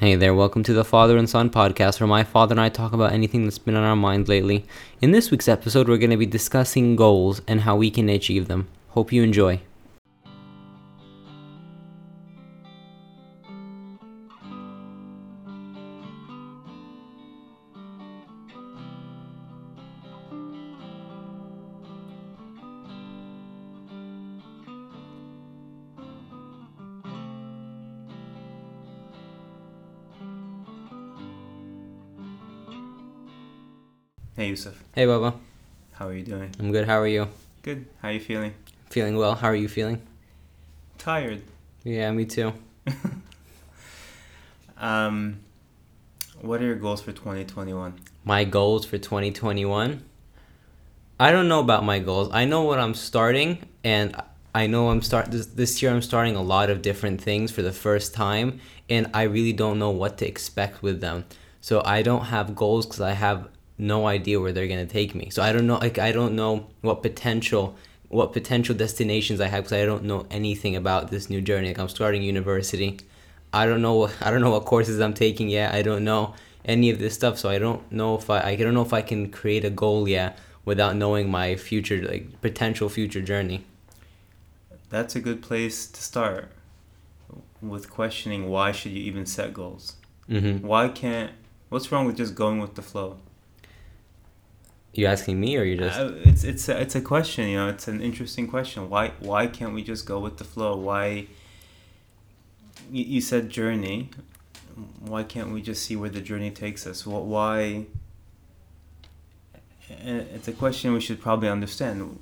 Hey there, welcome to the Father and Son podcast where my father and I talk about anything that's been on our mind lately. In this week's episode, we're going to be discussing goals and how we can achieve them. Hope you enjoy. Hey Baba. how are you doing? I'm good. How are you? Good. How are you feeling? Feeling well. How are you feeling? Tired. Yeah, me too. Um, what are your goals for 2021? My goals for 2021. I don't know about my goals. I know what I'm starting, and I know I'm start this, this year. I'm starting a lot of different things for the first time, and I really don't know what to expect with them. So I don't have goals because I have no idea where they're gonna take me. So I don't know. Like I don't know what potential what potential destinations I have because I don't know anything about this new journey. Like I'm starting university. I don't know. I don't know what courses I'm taking yet. I don't know any of this stuff, so I don't know if I. I don't know if I can create a goal yet without knowing my future, like potential future journey. That's a good place to start with questioning why should you even set goals? Mm-hmm. Why can't? What's wrong with just going with the flow? You asking me or you just? Uh, it's it's a, it's a question. You know, it's an interesting question. Why why can't we just go with the flow? Why? You, said journey. Why can't we just see where the journey takes us? What why? It's a question we should probably understand.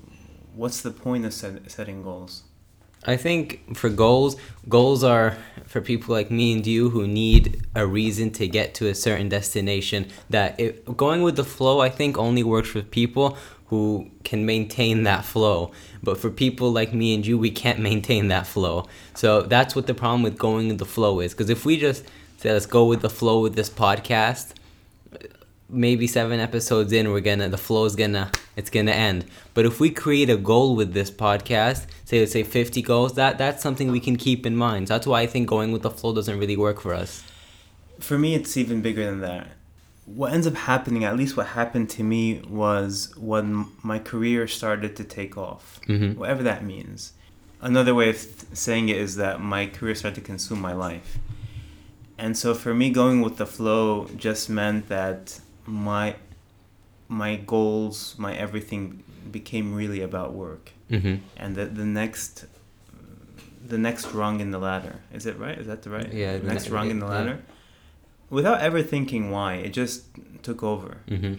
What's the point of set, setting goals? I think for goals, goals are for people like me and you who need a reason to get to a certain destination. That it, going with the flow, I think, only works for people who can maintain that flow. But for people like me and you, we can't maintain that flow. So that's what the problem with going with the flow is. Because if we just say, let's go with the flow with this podcast, maybe seven episodes in we're gonna the flow is gonna it's gonna end but if we create a goal with this podcast say let's say 50 goals that that's something we can keep in mind that's why i think going with the flow doesn't really work for us For me, it's even bigger than that. What ends up happening, at least what happened to me, was when my career started to take off, Mhm. whatever that means. Another way of saying it is that my career started to consume my life. And so for me, going with the flow just meant that my my goals, my everything became really about work. mm-hmm. And the, the next the next rung in the ladder. Is it right? Is that the right? Yeah, The the next ne- rung in the yeah. ladder. Without ever thinking why, it just took over. Mm-hmm.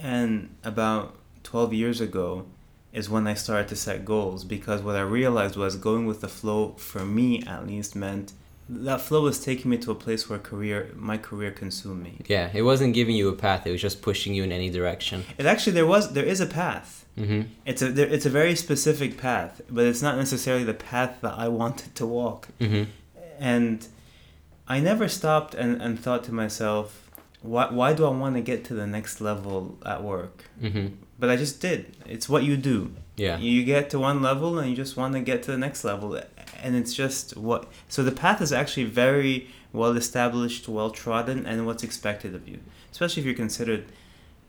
And about 12 years ago is when I started to set goals because what I realized was going with the flow for me at least meant that flow was taking me to a place where career my career consumed me. yeah it wasn't giving you a path it was just pushing you in any direction It actually there was there is a path. mm-hmm. It's a there, it's a very specific path, but it's not necessarily the path that I wanted to walk. Mm-hmm. and I never stopped and, and thought to myself, why, why do I want to get to the next level at work? Mm-hmm. But I just did. It's what you do. yeah You get to one level and you just want to get to the next level. And it's just what. So the path is actually very well established, well trodden, and what's expected of you. Especially if you're considered,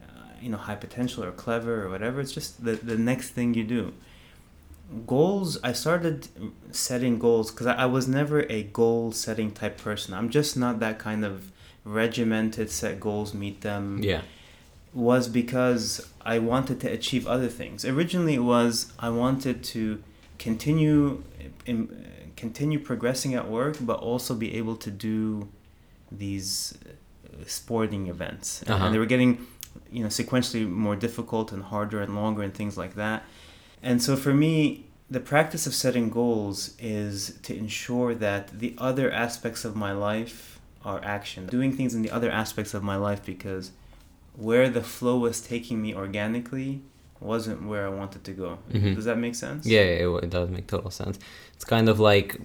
uh, you know, high potential or clever or whatever. It's just the, the next thing you do. Goals, I started setting goals because I, I was never a goal setting type person. I'm just not that kind of regimented, set goals, meet them yeah was because I wanted to achieve other things. Originally, it was I wanted to continue in, continue progressing at work, but also be able to do these uh, sporting events, Uh-huh. and they were getting you know sequentially more difficult and harder and longer and things like that. And so for me, the practice of setting goals is to ensure that the other aspects of my life are action, doing things in the other aspects of my life because where the flow was taking me organically wasn't where I wanted to go. Mhm. Does that make sense? Yeah, yeah, it, it does make total sense. It's kind of like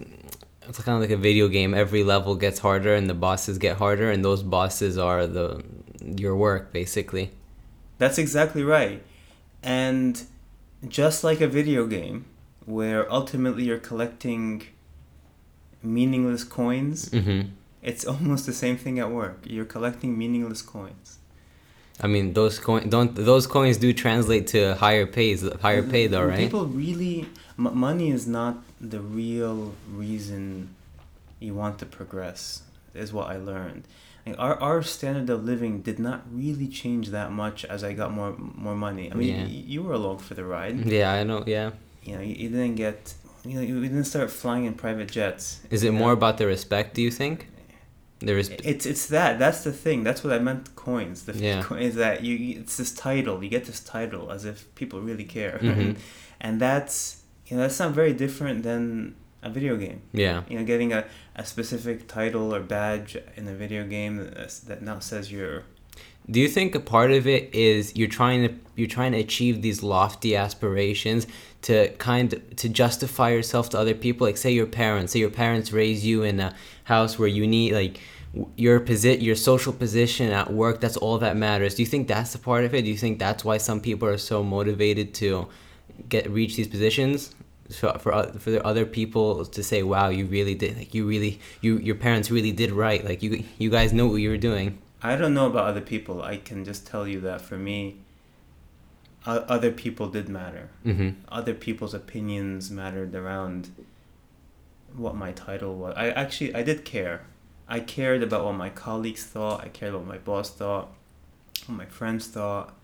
it's kind of like a video game. Every level gets harder, and the bosses get harder, and those bosses are the your work basically. That's exactly right. And just like a video game where ultimately you're collecting meaningless coins, Mm-hmm. It's almost the same thing at work. You're collecting meaningless coins. I mean, those coin don't those coins do translate to higher pays, higher pay though, right? People really, m- money is not the real reason you want to progress. Is what I learned. Like our our standard of living did not really change that much as I got more more money. I mean, Yeah. y- you were along for the ride. Yeah, I know. Yeah, You know, you, you didn't get. You know, you didn't start flying in private jets. is it know? more about the respect? Do you think? There is. It's it's that. That's the thing. That's what I meant. Coins. The Yeah. coin is that you. It's this title. You get this title as if people really care, Mhm. and that's you know that's not very different than a video game. Yeah. You know, getting a, a specific title or badge in a video game that, that now says you're. Do you think a part of it is you're trying to you're trying to achieve these lofty aspirations to kind to justify yourself to other people? Like say your parents, say your parents raise you in a house where you need like your posi- your social position at work. That's all that matters. Do you think that's a part of it? Do you think that's why some people are so motivated to get reach these positions? For, for for the other people to say, "Wow, you really did! Like you really, you your parents really did right! Like you you guys know what you were doing." I don't know about other people. I can just tell you that for me, other people did matter. Mm-hmm. other people's opinions mattered around what my title was. I actually I did care. I cared about what my colleagues thought. I cared about what my boss thought, what my friends thought.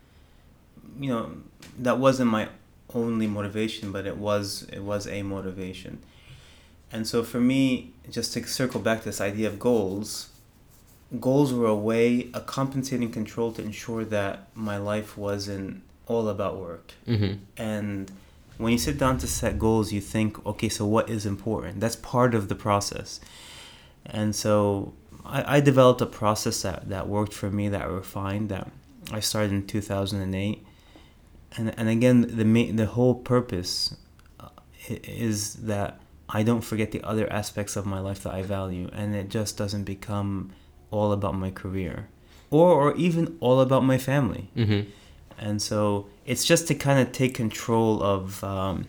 You know, that wasn't my only motivation, but it was it was a motivation. And so for me, just to circle back to this idea of goals, goals were a way, a compensating control to ensure that my life wasn't all about work. Mm-hmm. And when you sit down to set goals, you think, okay, so what is important? That's part of the process. And so I, I developed a process that, that worked for me, that I refined, that I started in 2008. And, and again, the, ma- the whole purpose uh, is that I don't forget the other aspects of my life that I value. And it just doesn't become all about my career or, or even all about my family Mm-hmm. and so it's just to kind of take control of um,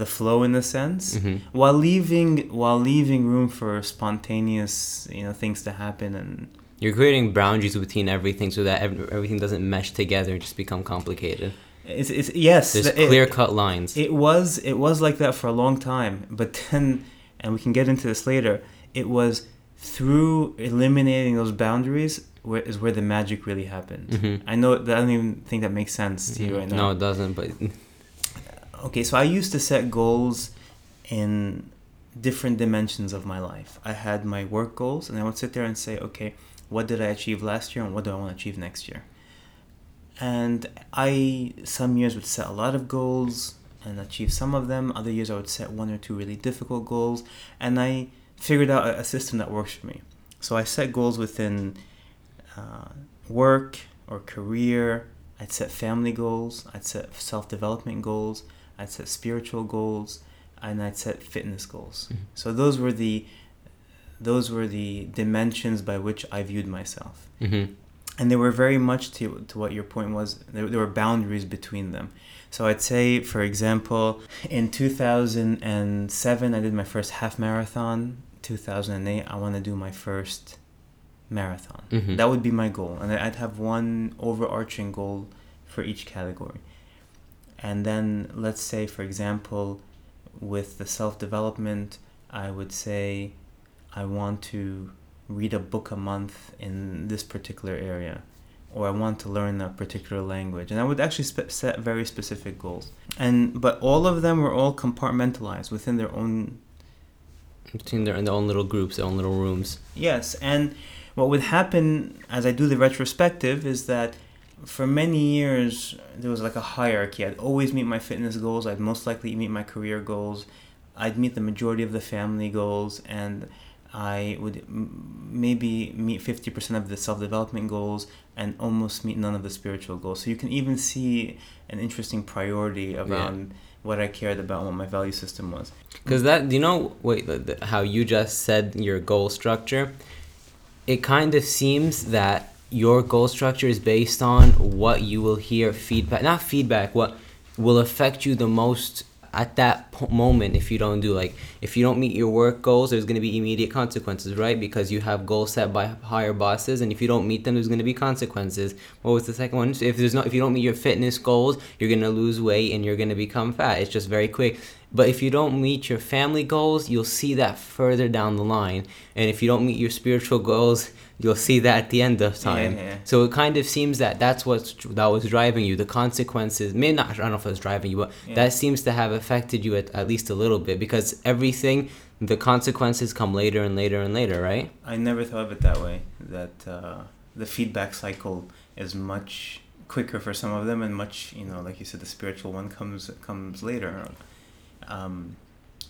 the flow in a sense Mm-hmm. while leaving while leaving room for spontaneous you know things to happen and You're creating boundaries between everything so that everything doesn't mesh together and just become complicated. it's, it's yes There's it- clear cut lines. it was it was like that for a long time but then and we can get into this later it was through eliminating those boundaries where is where the magic really happened. Mhm. i know that i don't even think that makes sense to you right now. No, it doesn't. But okay so i used to set goals in different dimensions of my life. I had my work goals and i would sit there and say okay what did i achieve last year and what do i want to achieve next year? And i some years would set a lot of goals and achieve some of them. Other years i would set one or two really difficult goals. And i figured out a, a system that works for me so i set goals within uh, work or career i'd set family goals i'd set self-development goals I'd set spiritual goals, and I'd set fitness goals. Mhm. So those were the those were the dimensions by which I viewed myself, hmm and they were very much to to what your point was. There, there were boundaries between them. So I'd say, for example, in 2007, I did my first half marathon. 2008, I want to do my first marathon. Mhm. That would be my goal, and I'd have one overarching goal for each category. And then, let's say, for example, with the self development, I would say I want to read a book a month in this particular area, or I want to learn a particular language. And I would actually spe- set very specific goals. And but all of them were all compartmentalized within their own Between their, their own little groups, their own little rooms. Yes, and what would happen as I do the retrospective is that for many years there was like a hierarchy. I'd always meet my fitness goals. I'd most likely meet my career goals. I'd meet the majority of the family goals, and I would m- maybe meet fifty percent of the self development goals, and almost meet none of the spiritual goals. So you can even see an interesting priority around what I cared about, what my value system was. Because that, do you know, wait, the, the, how you just said your goal structure, it kind of seems that your goal structure is based on what you will hear feedback, not feedback, what will affect you the most at that moment if you don't do like if you don't meet your work goals there's going to be immediate consequences right? Because you have goals set by higher bosses and if you don't meet them there's going to be consequences. What was the second one? If there's not if you don't meet your fitness goals you're going to lose weight and you're going to become fat. It's just very quick but if you don't meet your family goals you'll see that further down the line and if you don't meet your spiritual goals you'll see that at the end of time. Yeah, yeah. So it kind of seems that that's what that was driving you. The consequences, may not. I don't know if it was driving you, but Yeah. that seems to have affected you at, at least a little bit because everything, the consequences come later and later and later, right? I never thought of it that way. That uh, the feedback cycle is much quicker for some of them, and much you know, like you said, the spiritual one comes comes later. Um,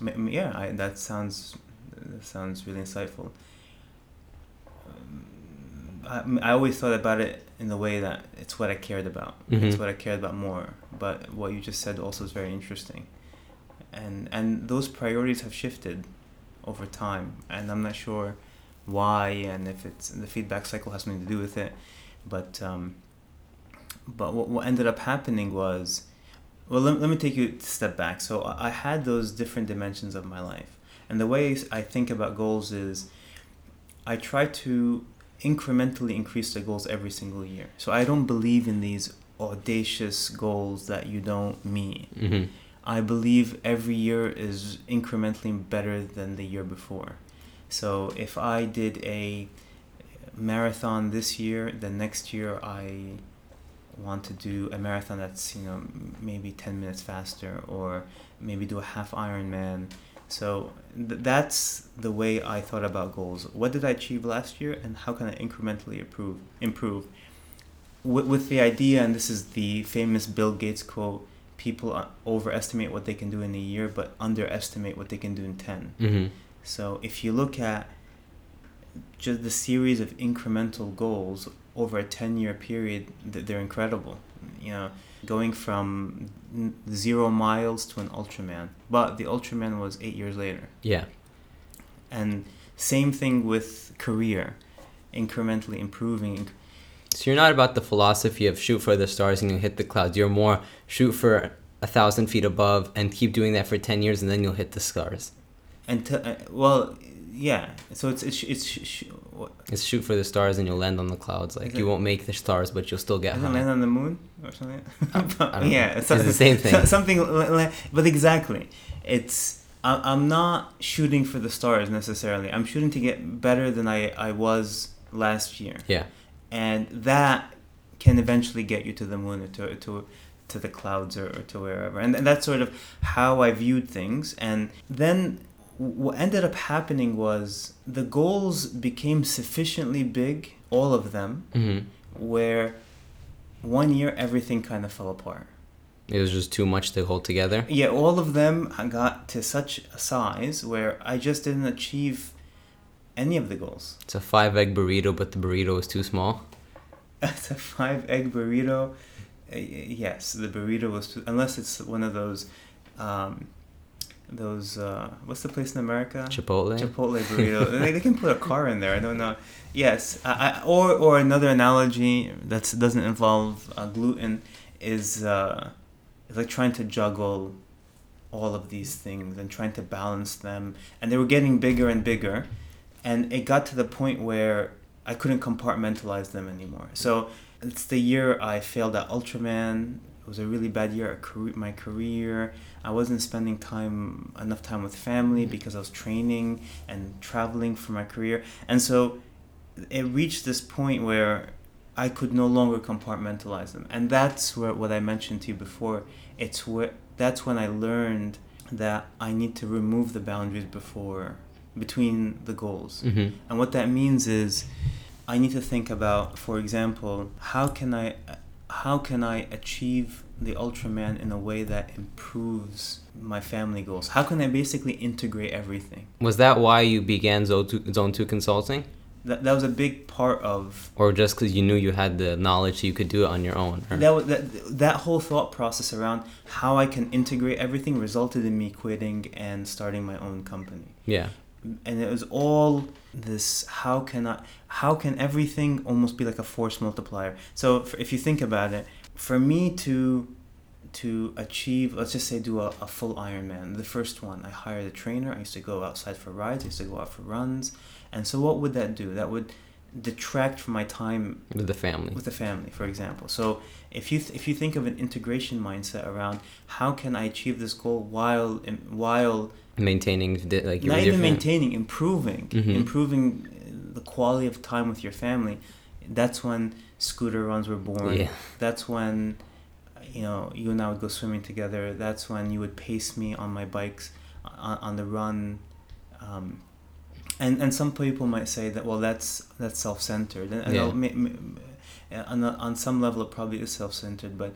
yeah, I, that sounds that sounds really insightful. Um, I, I always thought about it in the way that it's what I cared about. It's Mhm. what I cared about more. But what you just said also is very interesting, and and those priorities have shifted over time, and I'm not sure why and if it's the feedback cycle has something to do with it, but um, but what, what ended up happening was, well, let, let me take you a step back. So I had those different dimensions of my life, and the way I think about goals is, I try to incrementally increase the goals every single year. So I don't believe in these audacious goals that you don't meet. Mm-hmm. I believe every year is incrementally better than the year before. So if I did a marathon this year, the next year I want to do a marathon that's you know maybe 10 minutes faster or maybe do a half Ironman. So th- that's the way I thought about goals. What did I achieve last year and how can I incrementally improve improve with, with the idea and this is the famous Bill Gates quote people overestimate what they can do in a year but underestimate what they can do in 10 Mm-hmm. so if you look at just the series of incremental goals over a 10 year period they're incredible you know going from zero miles to an ultraman but the ultraman was eight years later Yeah. and same thing with career incrementally improving So you're not about the philosophy of shoot for the stars and you hit the clouds. You're more shoot for a thousand feet above and keep doing that for ten years and then you'll hit the stars. and t- uh, well yeah so it's it's, it's sh- sh- what, It's shoot for the stars and you'll land on the clouds. Like you won't make the stars, but you'll still get high. land on the moon or something? Yeah, know. It's the same thing. something, but exactly, it's. I'm not shooting for the stars necessarily. I'm shooting to get better than I, I was last year, Yeah. and that can eventually get you to the moon or to to, to the clouds or, or to wherever. And, and that's sort of how I viewed things. And then what ended up happening was the goals became sufficiently big, all of them, hmm where one year everything kind of fell apart. It was just too much to hold together. Yeah, all of them got to such a size where I just didn't achieve any of the goals. It's a five egg burrito, but the burrito is too small. It's a five egg burrito. Uh, yes, the burrito was too, unless it's one of those, um, those uh, what's the place in America? Chipotle. Chipotle burrito. they, they can put a car in there. I don't know. Yes, I, I, or or another analogy that doesn't involve uh, gluten is uh, is like trying to juggle all of these things and trying to balance them, and they were getting bigger and bigger, and it got to the point where I couldn't compartmentalize them anymore. So it's the year I failed at Ultraman. It was a really bad year at career, my career. I wasn't spending time enough time with family because I was training and traveling for my career. And so it reached this point where I could no longer compartmentalize them. And that's where what I mentioned to you before. It's where that's when I learned that I need to remove the boundaries before between the goals. hmm And what that means is I need to think about, for example, how can I how can I achieve the Ultraman in a way that improves my family goals? How can I basically integrate everything? Was that why you began Zone Two, Zone Two Consulting, That, that was a big part of or just because you knew you had the knowledge so you could do it on your own? or- that, was, that that whole thought process around how I can integrate everything resulted in me quitting and starting my own company. yeah. And it was all this how can i how can everything almost be like a force multiplier so if you think about it for me to to achieve, let's just say, do a, a full Ironman. The first one, I hired a trainer. I used to go outside for rides. I used to go out for runs. And so, what would that do? That would detract from my time with the family. With the family, for example. So, if you th- if you think of an integration mindset around how can I achieve this goal while while maintaining like not even maintaining, improving, mm-hmm. improving the quality of time with your family. That's when scooter runs were born. Yeah. That's when you know you and I would go swimming together. That's when you would pace me on my bikes on, on the run. Um, and and some people might say that well that's that's self-centered and, and yeah. Uh, on, on some level it probably is self-centered but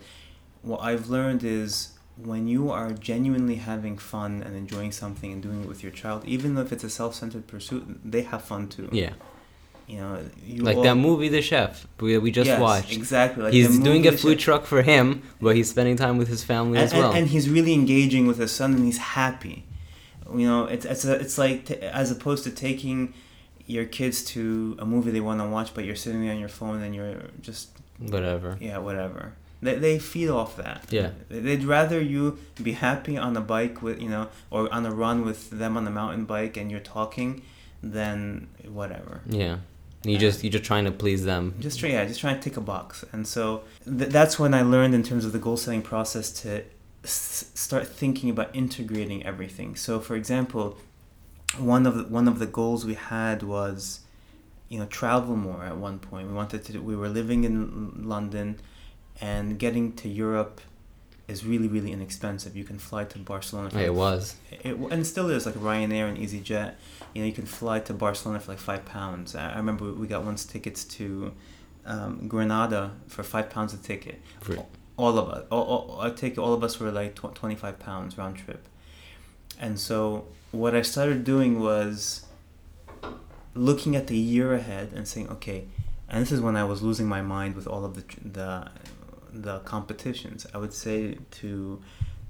what I've learned is when you are genuinely having fun and enjoying something and doing it with your child even if it's a self-centered pursuit they have fun too yeah you know, you like all, that movie, The Chef, we, we just yes, watched. Exactly. Like he's doing a food truck for him, but he's spending time with his family and, as well. And, and, he's really engaging with his son, and he's happy. You know, it's it's a, it's like t- as opposed to taking your kids to a movie they want to watch, but you're sitting there on your phone and you're just whatever. Yeah, whatever. They, they feed off that. Yeah. They'd rather you be happy on a bike with you know, or on a run with them on the mountain bike, and you're talking, than whatever. Yeah. You just you're just trying to please them. Just try, yeah, just trying to tick a box, and so th- that's when I learned in terms of the goal setting process to s- start thinking about integrating everything. So, for example, one of the, one of the goals we had was, you know, travel more. At one point, we wanted to. We were living in London, and getting to Europe is really really inexpensive. You can fly to Barcelona. For it was. It, and still is like Ryanair and EasyJet you know you can fly to Barcelona for like five pounds. I, remember we got once tickets to um, Granada for five pounds a ticket. For all of us, all, all, I take all of us were like tw- twenty five pounds round trip. And so what I started doing was looking at the year ahead and saying, okay, and this is when I was losing my mind with all of the the the competitions. I would say to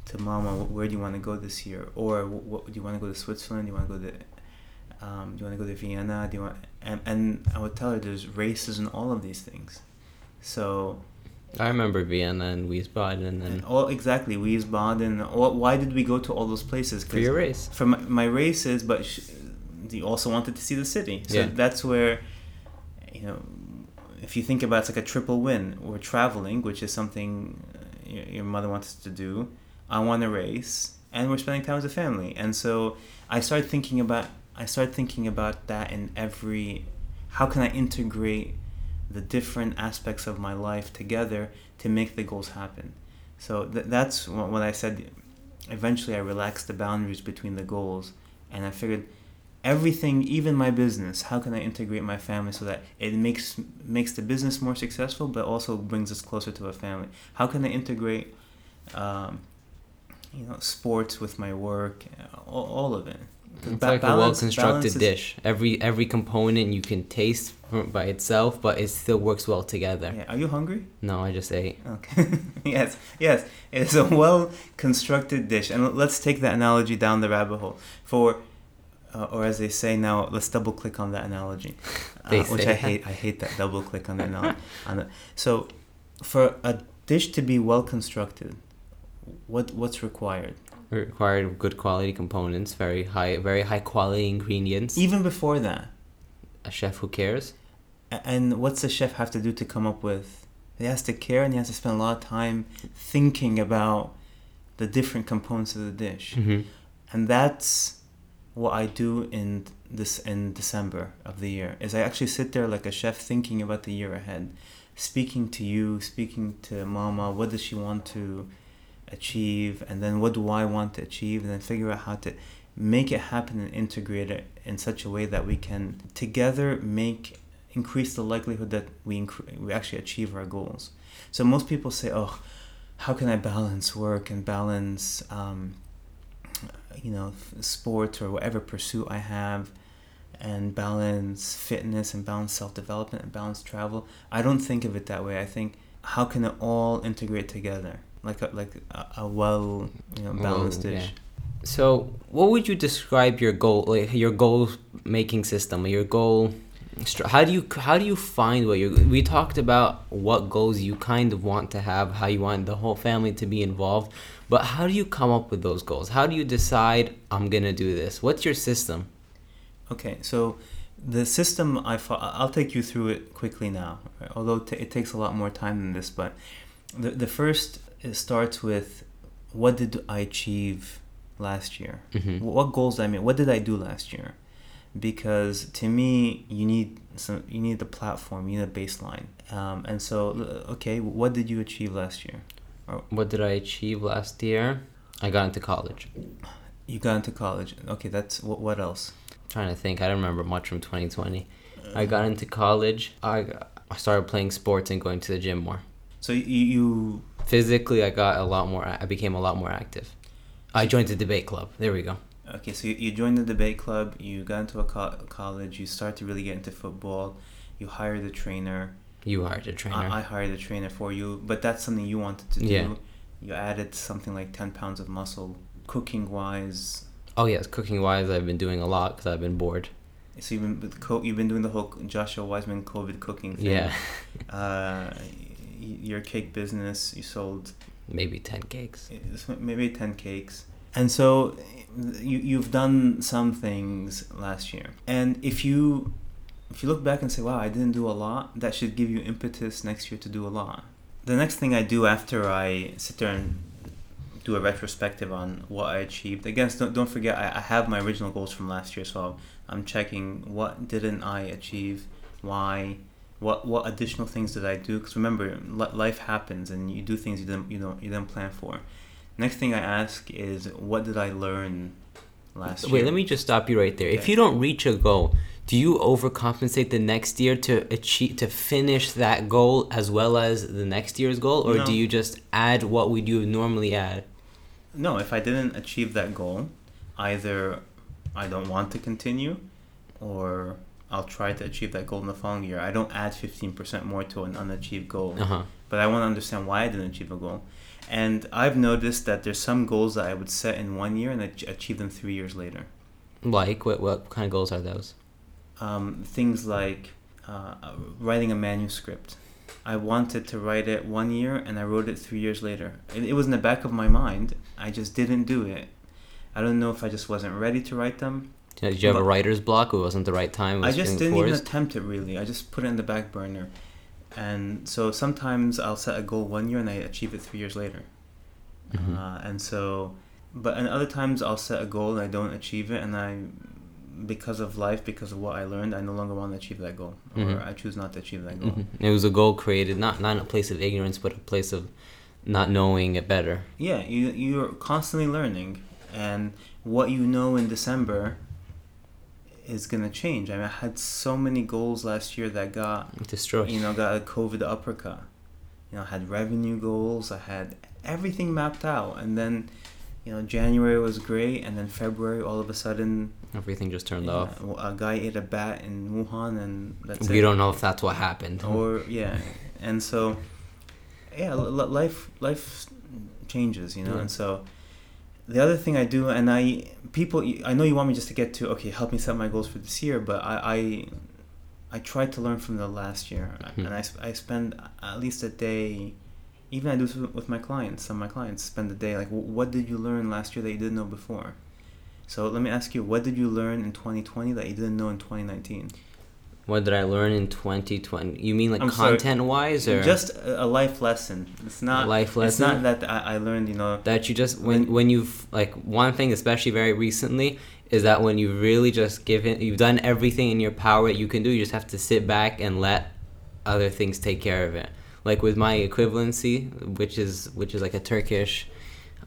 to mama, where do you want to go this year? Or what, do you want to go to Switzerland? Do you want to go to um, do you want to go to Vienna? Do you want? And, and I would tell her there's races and all of these things. So. I remember Vienna and Wiesbaden and, and all exactly Wiesbaden. All, why did we go to all those places? For your race. For my, my races, but sh- you also wanted to see the city. So yeah. that's where, you know, if you think about it, it's like a triple win. We're traveling, which is something uh, your, your mother wants to do. I want to race, and we're spending time as a family. And so I started thinking about I started thinking about that in every how can I integrate the different aspects of my life together to make the goals happen. So th- that's what I said. Eventually, I relaxed the boundaries between the goals, and I figured everything, even my business, how can I integrate my family so that it makes makes the business more successful, but also brings us closer to a family? How can I integrate, um, you know, sports with my work, all, all of it? It's like balance, a well constructed dish. Every every component you can taste by itself, but it still works well together. Yeah. Are you hungry? No, I just ate. Okay. yes, yes. It's a well constructed dish, and let's take that analogy down the rabbit hole. For, uh, or as they say now, let's double click on that analogy, uh, which I hate. I hate that double click on the analogy. on it. So, for a dish to be well constructed, what what's required? Required good quality components, very high, very high quality ingredients. Even before that, a chef who cares. And what's the chef have to do to come up with? He has to care and he has to spend a lot of time thinking about the different components of the dish. Mm-hmm. And that's what I do in this in December of the year. Is I actually sit there like a chef thinking about the year ahead, speaking to you, speaking to Mama. What does she want to achieve and then what do I want to achieve and then figure out how to make it happen and integrate it in such a way that we can together make increase the likelihood that we inc- we actually achieve our goals. So most people say, "Oh, how can I balance work and balance um, you know, sports or whatever pursuit I have?" and balance fitness and balance self-development and balance travel. I don't think of it that way. I think how can it all integrate together? Like a like a, a well you know mm, balanced well, dish. Yeah. So, what would you describe your goal like your goal making system? Your goal How do you how do you find what you we talked about what goals you kind of want to have, how you want the whole family to be involved, but how do you come up with those goals? How do you decide I'm gonna do this? What's your system? Okay, so the system I fo- I'll take you through it quickly now, right? although t- it takes a lot more time than this. But the the first it starts with what did I achieve last year? Mhm. What goals did I meet? What did I do last year? Because to me, you need some. You need the platform. You need a baseline. Um, and so, okay, what did you achieve last year? What did I achieve last year? I got into college. You got into college. Okay, that's what. What else? trying to think. I don't remember much from 2020. I got into college. I, I started playing sports and going to the gym more. So you, you Physically, I got a lot more. I became a lot more active. I joined the debate club. There we go. Okay, so you, you joined the debate club, you got into a co- college, you start to really get into football, you hired a trainer. You hired a trainer. I, I hired a trainer for you, but that's something you wanted to do. Yeah. You added something like 10 pounds of muscle. Cooking wise, oh yes, cooking wise, I've been doing a lot because I've been bored. so you've been, you've been doing the whole Joshua Weissman COVID cooking thing. Yeah, Uh, your cake business, you sold maybe ten cakes. Maybe 10 cakes. And so you, you've done some things last year. And if you if you look back and say wow i didn't do a lot that should give you impetus next year to do a lot. The next thing i do after i sit there and do a retrospective on what i achieved again don't, don't forget I, I have my original goals from last year. So i'm checking what didn't i achieve why what what additional things did I do? Because remember, li- life happens, and you do things you didn't you know you didn't plan for. Next thing I ask is, what did I learn last year? Wait, let me just stop you right there. If you don't reach a goal, do you overcompensate the next year to achieve to finish that goal as well as the next year's goal, or No. do you just add what would you normally add? No, if I didn't achieve that goal, either I don't want to continue, or I'll try to achieve that goal in the following year. I don't add fifteen percent more to an unachieved goal. Uh huh. but I want to understand why I didn't achieve a goal. And I've noticed that there's some goals that I would set in one year and ach- achieve them three years later. Like what? What kind of goals are those? Um, things like uh, writing a manuscript. I wanted to write it one year and I wrote it three years later. It, it was in the back of my mind. I just didn't do it. I don't know if I just wasn't ready to write them. Did you have a writer's block? It wasn't the right time. I just didn't even attempt it really. I just put it in the back burner. And so sometimes I'll set a goal one year and I achieve it three years later. Mhm. Uh, and so, but and other times I'll set a goal and I don't achieve it, and I, because of life, because of what I learned, I no longer want to achieve that goal, or I choose not to achieve that goal. Mhm. It was a goal created not not in a place of ignorance, but a place of not knowing it better. Yeah, you you're constantly learning, and what you know in December is gonna change. I mean, I had so many goals last year that got Destroyed. you know got a COVID uppercut. You know, I had revenue goals. I had everything mapped out, and then. You know, January was great, and then February, all of a sudden, Everything just turned Yeah, off. A guy ate a bat in Wuhan, and that's We it. don't know if that's what happened. Or yeah, and so yeah, li- li- life life changes, you know, Yeah. and so the other thing I do, and I people, I know you want me just to get to okay, help me set my goals for this year, but I I, I try to learn from the last year, Mhm. and I I spend at least a day. Even I do this with- with my clients. Some of my clients spend a day like, what did you learn last year that you didn't know before? So let me ask you, what did you learn in 2020 that you didn't know in 2019? What did I learn in 2020? You mean like I'm sorry. content wise or Just a, life lesson. It's not life lesson. It's not that I, I learned, you know. that you just when When- when you've like one thing especially very recently is that when you've really just given you've done everything in your power that you can do you just have to sit back and let other things take care of it like with my equivalency which is which is like a turkish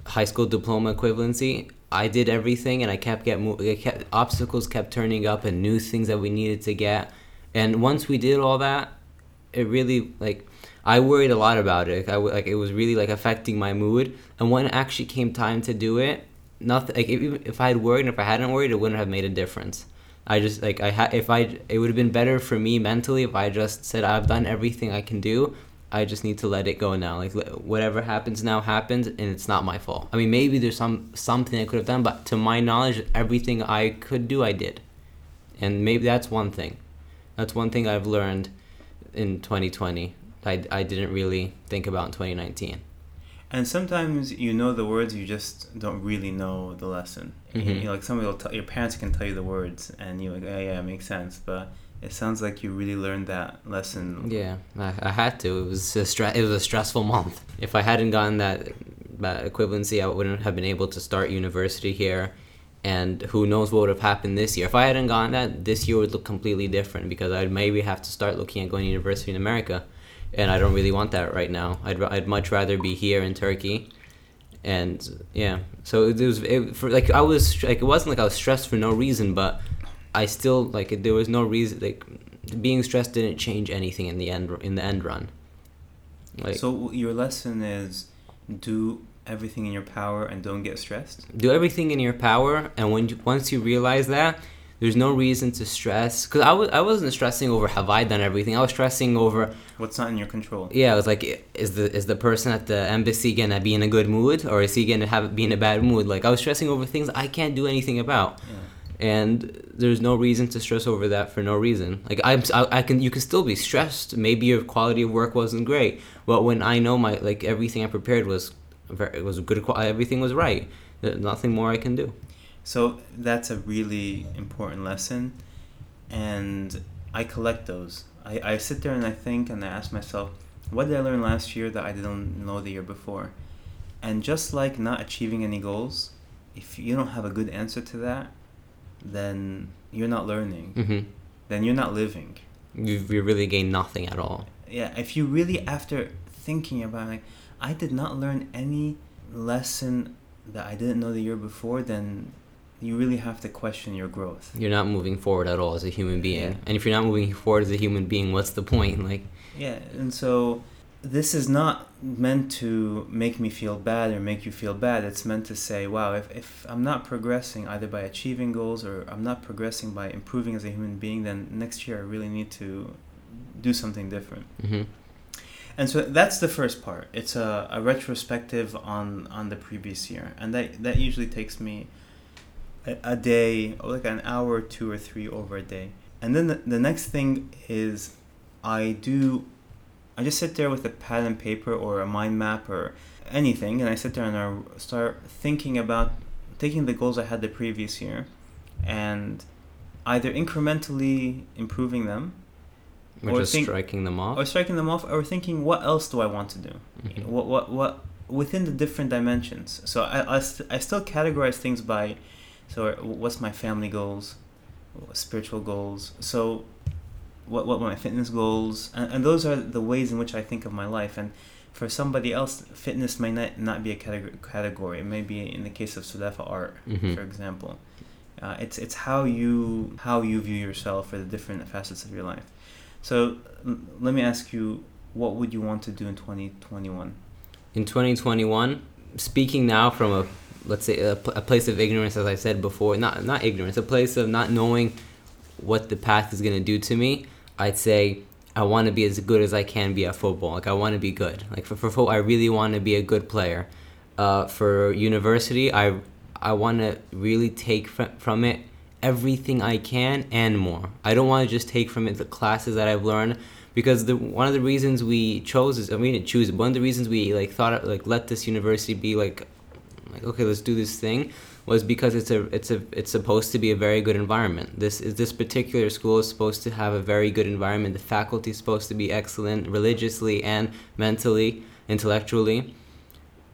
high school diploma equivalency i did everything and i kept get mo- kept obstacles kept turning up and new things that we needed to get and once we did all that it really like I worried a lot about it. I w- like it was really like affecting my mood. And when it actually came time to do it, nothing. Like if, if I had worried if I hadn't worried, it wouldn't have made a difference. I just like I had if I it would have been better for me mentally if I just said I've done everything I can do. I just need to let it go now. Like whatever happens now happens, and it's not my fault. I mean, maybe there's some something I could have done, but to my knowledge, everything I could do, I did, and maybe that's one thing. That's one thing I've learned in 2020. I, I didn't really think about in 2019. And sometimes you know the words, you just don't really know the lesson. Mhm. You know, like somebody will tell your parents can tell you the words, and you're like, oh, yeah, it makes sense. But it sounds like you really learned that lesson. Yeah, I, I had to. It was a stre- It was a stressful month. If I hadn't gotten that, that equivalency, I wouldn't have been able to start university here, and who knows what would have happened this year. If I hadn't gotten that, this year would look completely different because I'd maybe have to start looking at going to university in America, and I don't really want that right now. I'd I'd much rather be here in Turkey, and yeah. So it was it, for like I was like it wasn't like I was stressed for no reason, but I still like there was no reason like being stressed didn't change anything in the end in the end run. Like so your lesson is do everything in your power and don't get stressed. do everything in your power, and when you, once you realize that, there's no reason to stress. Cause I was I wasn't stressing over have I done everything. I was stressing over What's not in your control. yeah. I was like, is the is the person at the embassy gonna be in a good mood, or is he gonna have be in a bad mood? Like I was stressing over things I can't do anything about. Yeah. and there's no reason to stress over that for no reason. Like I'm, I, I can, you can still be stressed. Maybe your quality of work wasn't great, but when I know my like everything I prepared was, very, it was a good. qual- Everything was right. There's nothing more I can do. So that's a really important lesson, and I collect those. I, I sit there and I think and I ask myself, what did I learn last year that I didn't know the year before? And just like not achieving any goals, if you don't have a good answer to that, then you're not learning. hmm Then you're not living. You, you really gain nothing at all. Yeah, if you really, after thinking about it, like, I did not learn any lesson that I didn't know the year before, then you really have to question your growth. You're not moving forward at all as a human being. Yeah. And if you're not moving forward as a human being, what's the point? Like, Yeah, and so this is not meant to make me feel bad or make you feel bad. It's meant to say, wow, if, if I'm not progressing either by achieving goals or I'm not progressing by improving as a human being, then next year I really need to do something different. hmm And so that's the first part. It's a, a retrospective on, on the previous year. And that, that usually takes me a, a day, like an hour two or three over a day. And then the, the next thing is I do, I just sit there with a pad and paper or a mind map or anything. And I sit there and I start thinking about taking the goals I had the previous year and either incrementally improving them Or just think- striking them off. or striking them off or thinking what else do i want to do? Mhm. what what what within the different dimensions. So i I, st- I still categorize things by so what's my family goals spiritual goals so what what my fitness goals? And, and those are the ways in which i think of my life. And for somebody else fitness may not, not be a category, category. It may be in the case of sulefa art Mhm. for example. Uh, it's it's how you how you view yourself or the different facets of your life so l- let me ask you, what would you want to do in 2021? in 2021 speaking now from a let's say a, a place of ignorance as i said before not not ignorance a place of not knowing what the path is going to do to me i'd say i want to be as good as i can be at football like i want to be good like for, for football i really want to be a good player uh, for university i i want to really take fr- from it everything i can and more i don't want to just take from it the classes that i've learned because the one of the reasons we chose is I mean didn't choose. One of the reasons we like thought like let this university be like like okay let's do this thing was because it's a it's a it's supposed to be a very good environment. This is this particular school is supposed to have a very good environment. The faculty is supposed to be excellent religiously and mentally, intellectually,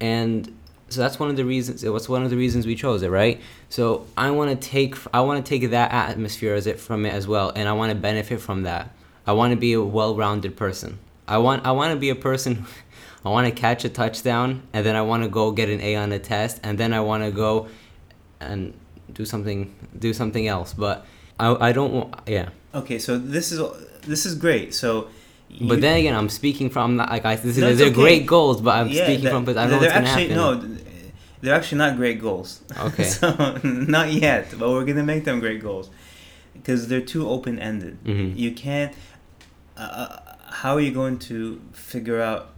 and so that's one of the reasons. It was one of the reasons we chose it, right? So I want to take I want to take that atmosphere as it from it as well, and I want to benefit from that. I want to be a well-rounded person. I want I want to be a person. I want to catch a touchdown, and then I want to go get an A on a test, and then I want to go and do something do something else. But I I don't want yeah. Okay, so this is this is great. So, But you- then again, I'm speaking from not like I. This is, they're okay. great goals, but I'm yeah, speaking that- from because I know what's gonna actually happen. no, they're actually not great goals. Okay. so not yet, but we're gonna make them great goals because they're too open ended. Mhm. You can't. Uh, uh, how are you going to figure out?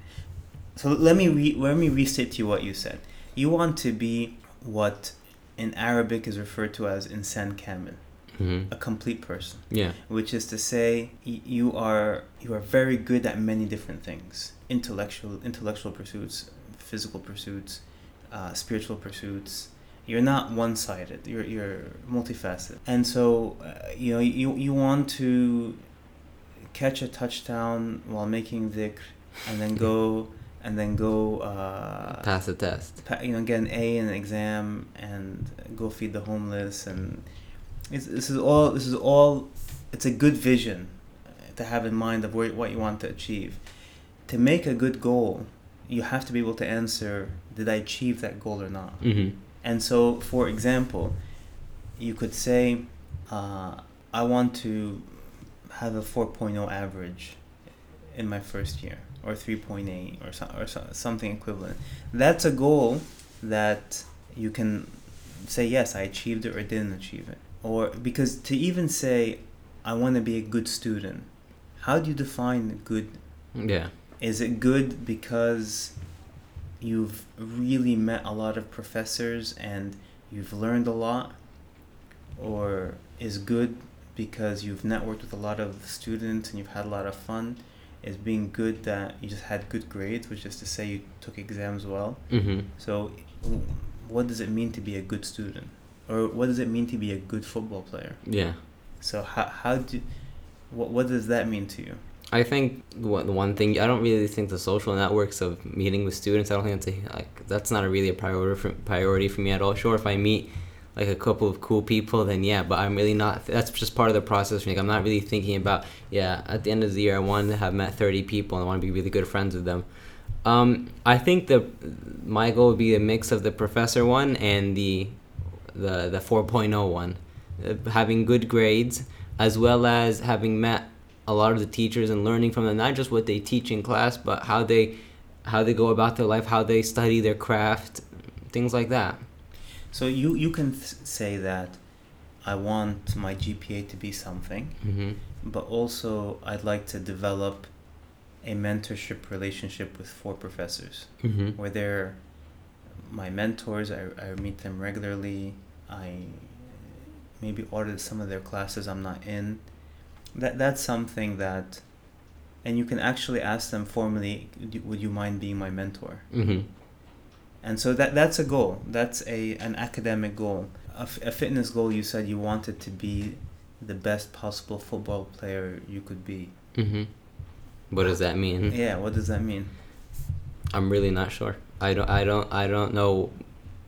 So let me re- let me restate to you what you said. You want to be what in Arabic is referred to as insan kamil. Hmm a complete person, Yeah. which is to say y- you are you are very good at many different things, intellectual intellectual pursuits, physical pursuits, uh, spiritual pursuits. You're not one-sided. You're you're multifaceted, and so uh, you know you you want to catch a touchdown while making dhikr, and then go and then go. Uh, Pass a test. pa- you know, get an A in an exam and go feed the homeless, and it's, this is all. This is all. It's a good vision to have in mind of where, what you want to achieve. To make a good goal, you have to be able to answer: Did I achieve that goal or not? hmm And so, for example, you could say, uh, I want to have a 4.0 average in my first year, or 3.8, or, so, or so, something equivalent. That's a goal that you can say, yes, I achieved it or didn't achieve it. Or because to even say, I want to be a good student, how do you define good Yeah. is it good because you've really met a lot of professors and you've learned a lot? Or is good because you've networked with a lot of students and you've had a lot of fun? Is being good that you just had good grades, which is to say you took exams well? hmm So, what does it mean to be a good student? Or what does it mean to be a good football player? Yeah. So, how, how do, what, what does that mean to you? I think what the one thing I don't really think the social networks of meeting with students. I don't think that's a, like that's not a really a priority for, priority for me at all. Sure, if I meet like a couple of cool people, then yeah. But I'm really not. That's just part of the process. Like, I'm not really thinking about yeah. At the end of the year, I want to have met 30 people and I want to be really good friends with them. Um, I think the my goal would be a mix of the professor one and the the the 4.0 one, uh, having good grades as well as having met a lot of the teachers and learning from them not just what they teach in class but how they how they go about their life how they study their craft things like that So you you can th- say that I want my GPA to be something, hmm but also I'd like to develop a mentorship relationship with four professors hmm where they're my mentors. I, I meet them regularly. I maybe audit some of their classes I'm not in. That that's something that, and you can actually ask them formally. Would you mind being my mentor? hmm And so that that's a goal. That's a an academic goal. A, f- a fitness goal. You said you wanted to be the best possible football player you could be. hmm what does that mean Yeah. What does that mean? i'm really not sure i don't i don't i don't know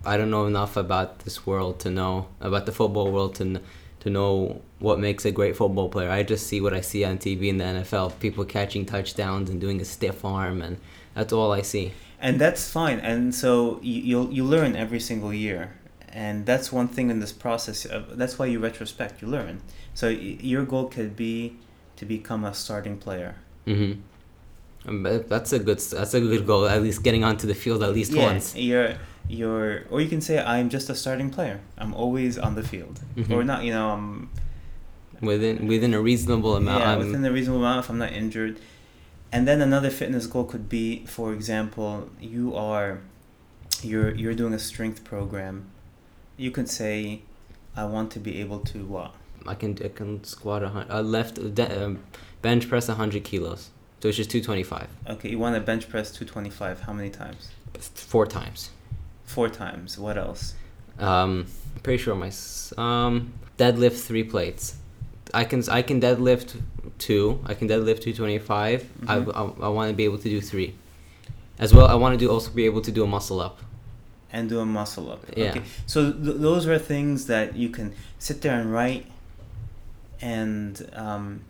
i don't know enough about this world to know about the football world to to know what makes a great football player i just see what i see on tv in the nfl people catching touchdowns and doing a stiff arm and that's all i see And that's fine. And so you you'll, learn every single year. And that's one thing in this process. Of, that's why you retrospect. You learn. So your goal could be to become a starting player. hmm that's a good that's a good goal. At least getting onto the field at least yeah, once. You're you're or you can say I'm just a starting player. I'm always on the field. Mhm. Or not. You know. I'm Within within a reasonable amount. Yeah, I'm- within a reasonable amount if I'm not injured. And then another fitness goal could be, for example, you are you're you're doing a strength program. You could say, I want to be able to what? I can I can squat a hundred. Uh, left de- um, bench press a hundred kilos. So it's just two twenty five. Okay, you want to bench press 225. How many times? Four times. Four times. What else? Um, pretty sure my um deadlift three plates. I can I can deadlift two. I can deadlift two twenty five. I Mhm. I, I want to be able to do three. As well, I want to do also be able to do a muscle up. And do a muscle up. Yeah. Okay. So th- those are things that you can sit there and write, and um,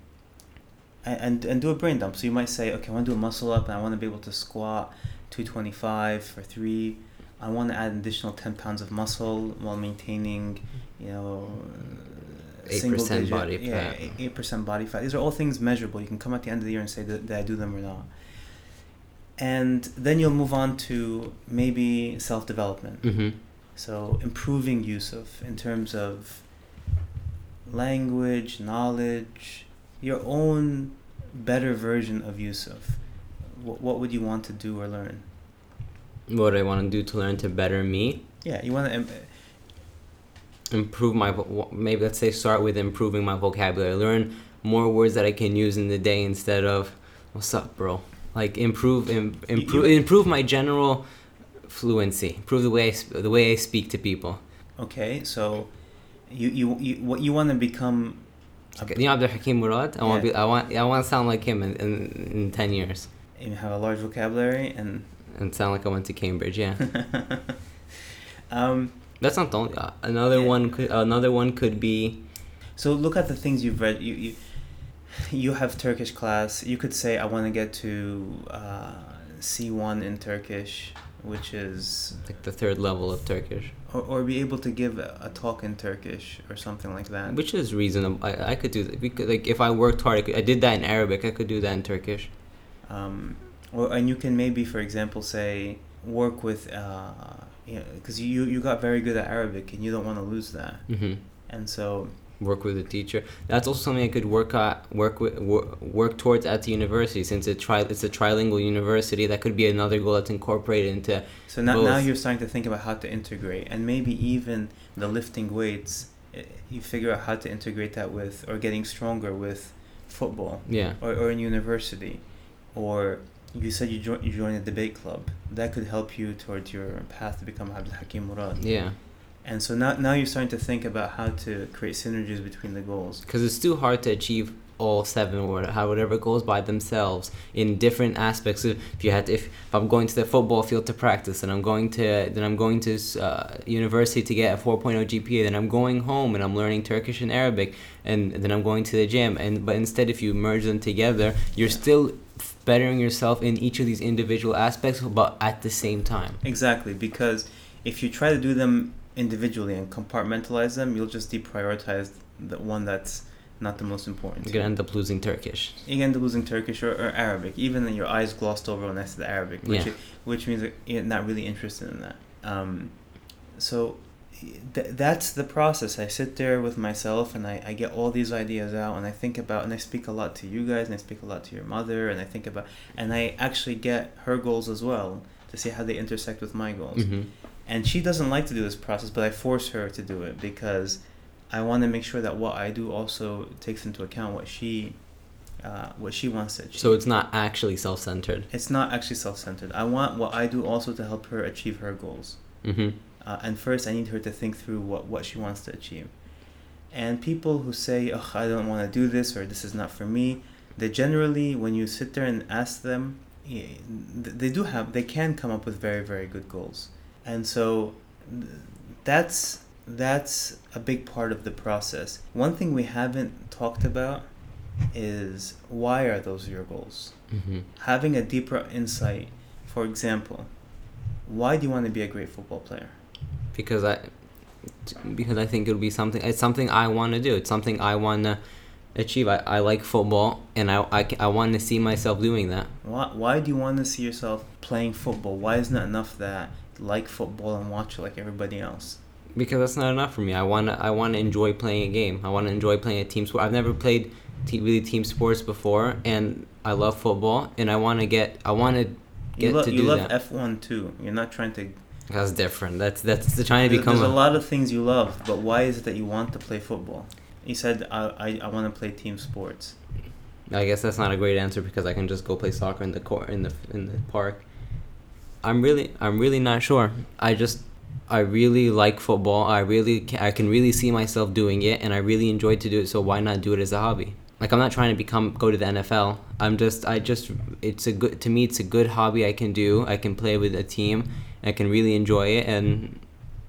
and and do a brain dump. So you might say, okay, I want to do a muscle up, and I want to be able to squat two twenty five for three. I want to add an additional ten pounds of muscle while maintaining, you know. 8% body yeah, fat. eight percent body fat. These are all things measurable. You can come at the end of the year and say, did, did I do them or not? And then you'll move on to maybe self development. Mm-hmm. So improving Yusuf in terms of language, knowledge, your own better version of Yusuf. What, what would you want to do or learn? What I want to do to learn to better me? Yeah, you want to. improve my maybe let's say start with improving my vocabulary. Learn more words that I can use in the day instead of "What's up, bro?" Like improve Im- improve improve my general fluency. Improve the way I, sp- the way I speak to people. Okay, so you you, you what you want to become Okay. You know Abdul Hakim Murad? I want to be I want I want to sound like him in, in, in 10 years you have a large vocabulary and and sound like I went to Cambridge. Yeah. um That's not the only uh, another Yeah. one could another one could be so look at the things you've read you you you have Turkish class you could say I want to get to uh, C1 in Turkish which is like the third level of Turkish, or, or be able to give a, a talk in Turkish or something like that which is reasonable. I, I could do that. We could like if I worked hard, I, could, I did that in Arabic. I could do that in Turkish. um, or and you can maybe for example say work with uh, because you you got very good at Arabic and you don't want to lose that hmm and so Work with a teacher. That's also something I could work at, work with, work, work towards at the university. Since it's tri, it's a trilingual university. That could be another goal that's incorporated into. so now, now you're starting to think about how to integrate and maybe even the lifting weights eh, you figure out how to integrate that with or getting stronger with football Yeah. or, or in university or you said you joined you joined a debate club that could help you towards your path to become Abdul Hakim Murad Yeah. and so now now you're starting to think about how to create synergies between the goals because it's too hard to achieve all seven or how whatever goes by themselves in different aspects. If you had, if, if I'm going to the football field to practice, and I'm going to then I'm going to uh, university to get a 4.0 GPA, then I'm going home and I'm learning Turkish and Arabic, and then I'm going to the gym. And but instead, if you merge them together, you're Yeah. still bettering yourself in each of these individual aspects, but at the same time. exactly because if you try to do them individually and compartmentalize them you'll just deprioritize the one that's not the most important You're gonna end up losing Turkish. you end up losing Turkish or, or Arabic. Even then, your eyes glossed over next to the Arabic, which Yeah. which means that you're not really interested in that. Um, so th- that's the process. I sit there with myself and I, I get all these ideas out and I think about and I speak a lot to you guys and I speak a lot to your mother and I think about and I actually get her goals as well to see how they intersect with my goals. hmm And she doesn't like to do this process, but I force her to do it because I want to make sure that what I do also takes into account what she uh, what she wants to achieve. So it's not actually self-centered. it's not actually self-centered. I want what I do also to help her achieve her goals. hmm Uh, and first, I need her to think through what, what she wants to achieve. And people who say, "Oh, I don't want to do this," or "This is not for me," they generally, when you sit there and ask them, they do have, they can come up with very, very good goals. And so, that's that's a big part of the process. One thing we haven't talked about is why are those your goals? hmm Having a deeper insight. For example, why do you want to be a great football player? Because I because I think it'll be something. It's something I want to do. It's something I want to achieve. I, I like football, and I I, I want to see myself doing that. Why, why do you want to see yourself playing football? Why isn't it enough that like football and watch it like everybody else? Because that's not enough for me. I want to I want to enjoy playing a game. I want to enjoy playing a team sport. I've never played really team sports before, and I love football, and I want to get I want to You, get lo- to you do love that. F one too. You're not trying to. That's different. That's that's the trying to become there's a a, lot of things you love, but why is it that you want to play football? You said I I, I want to play team sports. I guess that's not a great answer because I can just go play soccer in the court in the in the park. I'm really I'm really not sure. I just I really like football. I really ca- I can really see myself doing it, and I really enjoy to do it. So why not do it as a hobby? Like I'm not trying to become go to the NFL. I'm just I just it's a good to me it's a good hobby I can do. I can play with a team. I can really enjoy it, and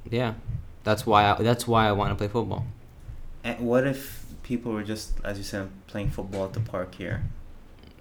yeah, that's why I, that's why I want to play football. And what if people were just, as you said, playing football at the park here,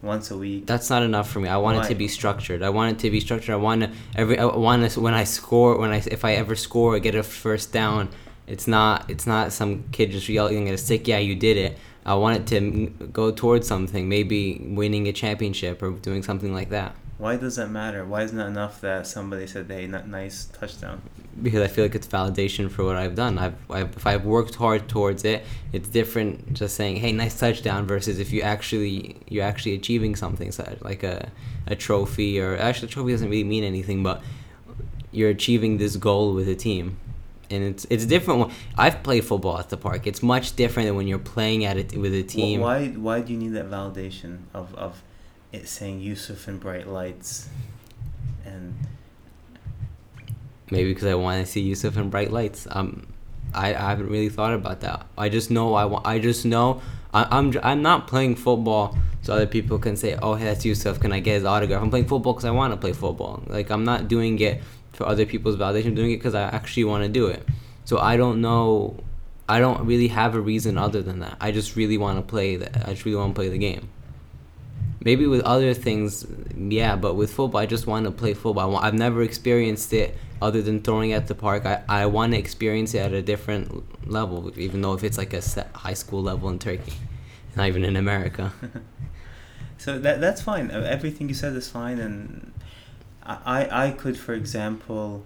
once a week? That's not enough for me. I want it to be structured. I want it to be structured. I want to every. I want to when I score when I if I ever score or get a first down, it's not it's not some kid just yelling at a stick. Yeah, you did it. I want it to go towards something. Maybe winning a championship or doing something like that. Why does that matter? Why isn't it enough that somebody said, "Hey, not nice touchdown"? Because I feel like it's validation for what I've done. I've, I've if I've worked hard towards it, it's different. Just saying, "Hey, nice touchdown," versus if you actually you're actually achieving something, so like a a trophy or actually a trophy doesn't really mean anything, but you're achieving this goal with a team and it's it's different. when- I've played football at the park. It's much different than when you're playing at it with a team. Why why do you need that validation of, of it saying Yusuf in bright lights and Maybe because I want to see Yusuf in bright lights. Um, I, I haven't really thought about that. I just know I want. I just know I, I'm I'm not playing football so other people can say, "Oh, hey, that's Yusuf. Can I get his autograph?" I'm playing football because I want to play football. Like I'm not doing it for other people's validation. I'm doing it because I actually want to do it. So I don't know. I don't really have a reason other than that. I just really want to play. The, I just really want to play the game. Maybe with other things, yeah, but with football, I just want to play football. I've never experienced it other than throwing at the park. I, I want to experience it at a different level, even though if it's like a high school level in Turkey, not even in America. so that that's fine. Uh, Everything you said is fine, and I I I could, for example,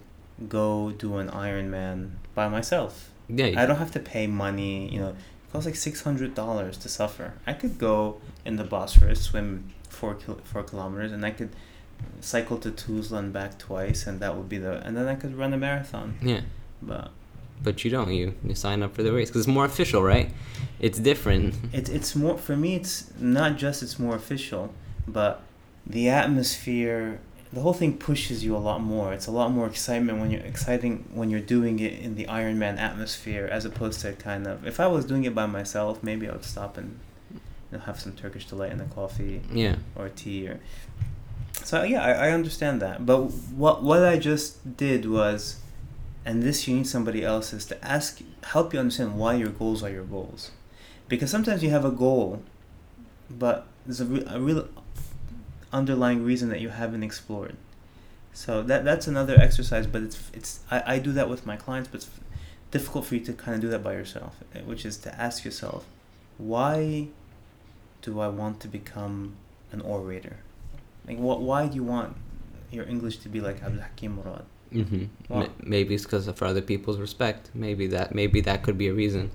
go do an Ironman by myself. Yeah, I don't have to pay money. You know, it costs like six hundred dollars to suffer. I could go in the Bosphorus, swim four kil- four kilometers, and I could cycle to Tuzla and back twice, and that would be the. And then I could run a marathon. yeah, But but you don't. You you sign up for the race because it's more official, right? It's different. it's it's more for me. It's not just it's more official, but the atmosphere. The whole thing pushes you a lot more. It's a lot more excitement when you're exciting when you're doing it in the Ironman atmosphere, as opposed to kind of. If I was doing it by myself, maybe I would stop and you know, have some Turkish delight and a coffee Yeah, or tea or. So yeah, I, I understand that. But what what I just did was, and this you need somebody else is to ask help you understand why your goals are your goals, because sometimes you have a goal, but there's a, re- a real underlying reason that you haven't explored. So that that's another exercise, but it's it's I, I do that with my clients, but it's difficult for you to kind of do that by yourself, eh, which is to ask yourself, why do I want to become an orator? Like, what? Why do you want your English to be like Abdul Hakim Murad? hmm Wow. maybe it's because for other people's respect. Maybe that maybe that could be a reason.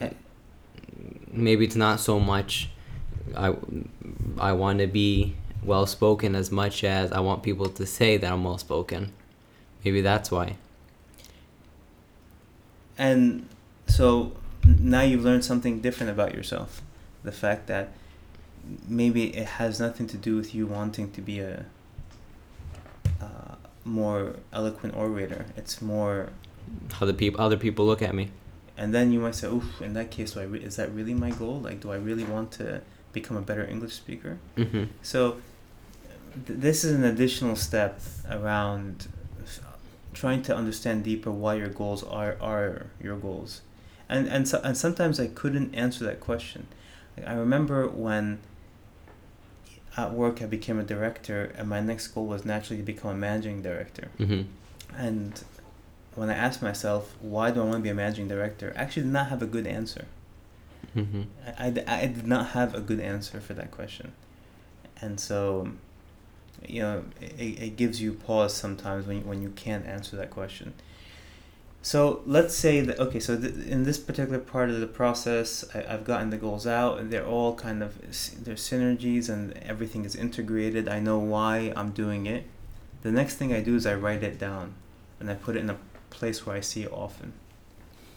Eh. Maybe it's not so much. I I want to be well spoken as much as I want people to say that I'm well spoken. Maybe that's why. And so now you've learned something different about yourself. The fact that maybe it has nothing to do with you wanting to be a uh, more eloquent orator. It's more, How the people other people look at me. and then you might say, "Oof!" In that case, do I re- is that really my goal? Like, do I really want to become a better English speaker? hmm So, th- this is an additional step around trying to understand deeper why your goals are are your goals, and and so, and sometimes I couldn't answer that question. I remember when at work I became a director, and my next goal was naturally to become a managing director. hmm And when I asked myself, why do I want to be a managing director, I actually did not have a good answer. Hmm I, I, I did not have a good answer for that question. And so, you know, it, it gives you pause sometimes when you, when you can't answer that question. So let's say that, okay, so th- in this particular part of the process, I, I've gotten the goals out and they're all kind of, there's synergies and everything is integrated. I know why I'm doing it. The next thing I do is I write it down and I put it in a place where I see it often.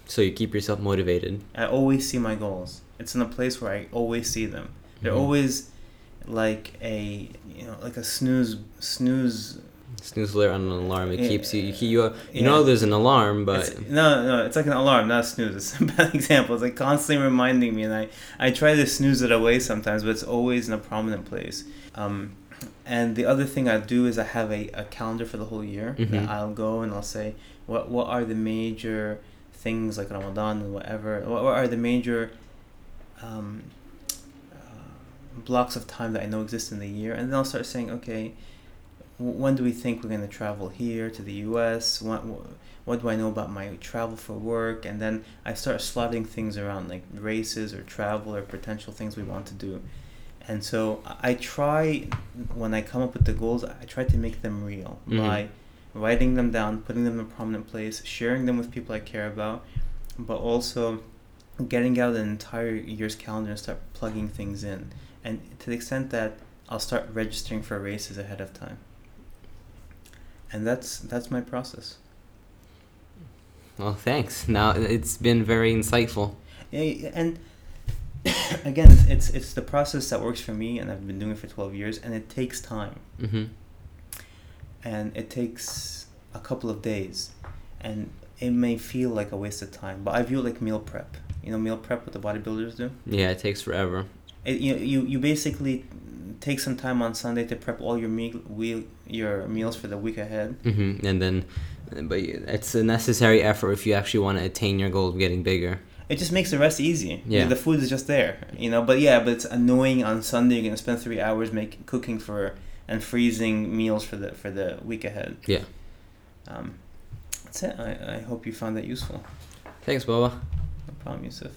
So you keep yourself motivated. I always see my goals. It's in a place where I always see them. They're Mhm. always like a you know like a snooze snooze. Snooze alert on an alarm. It Yeah. keeps you. You, you, you Yeah. know there's an alarm, but It's, no, no, it's like an alarm, not a snooze. It's a bad example. It's like constantly reminding me, and I I try to snooze it away sometimes, but it's always in a prominent place. Um, and the other thing I do is I have a, a calendar for the whole year. Mhm. That I'll go and I'll say what what are the major things like Ramadan and whatever. What, are the major um, uh, blocks of time that I know exist in the year, and then I'll start saying, okay, w- when do we think we're going to travel here to the U.S.? What, what do I know about my travel for work? And then I start slotting things around, like races or travel or potential things we want to do. And so I try, when I come up with the goals, I try to make them real Mhm. by writing them down, putting them in a prominent place, sharing them with people I care about, but also getting out an entire year's calendar and start plugging things in. And to the extent that I'll start registering for races ahead of time. And that's that's my process. Well, thanks. Now it's been very insightful. Yeah, and again, it's, it's the process that works for me, and I've been doing it for twelve years, and it takes time, hmm and it takes a couple of days, and it may feel like a waste of time, but I view it like meal prep. You know, meal prep what the bodybuilders do. Yeah, it takes forever. It, you, you you basically take some time on Sunday to prep all your meal, wheel, your meals for the week ahead. hmm And then, but it's a necessary effort if you actually want to attain your goal of getting bigger. It just makes the rest easy. Yeah. the food is just there, you know. But yeah, but it's annoying on Sunday. You're gonna spend three hours making cooking for and freezing meals for the for the week ahead. Yeah. Um, that's it. I, I hope you found that useful. Thanks, Baba. No problem, Yusuf.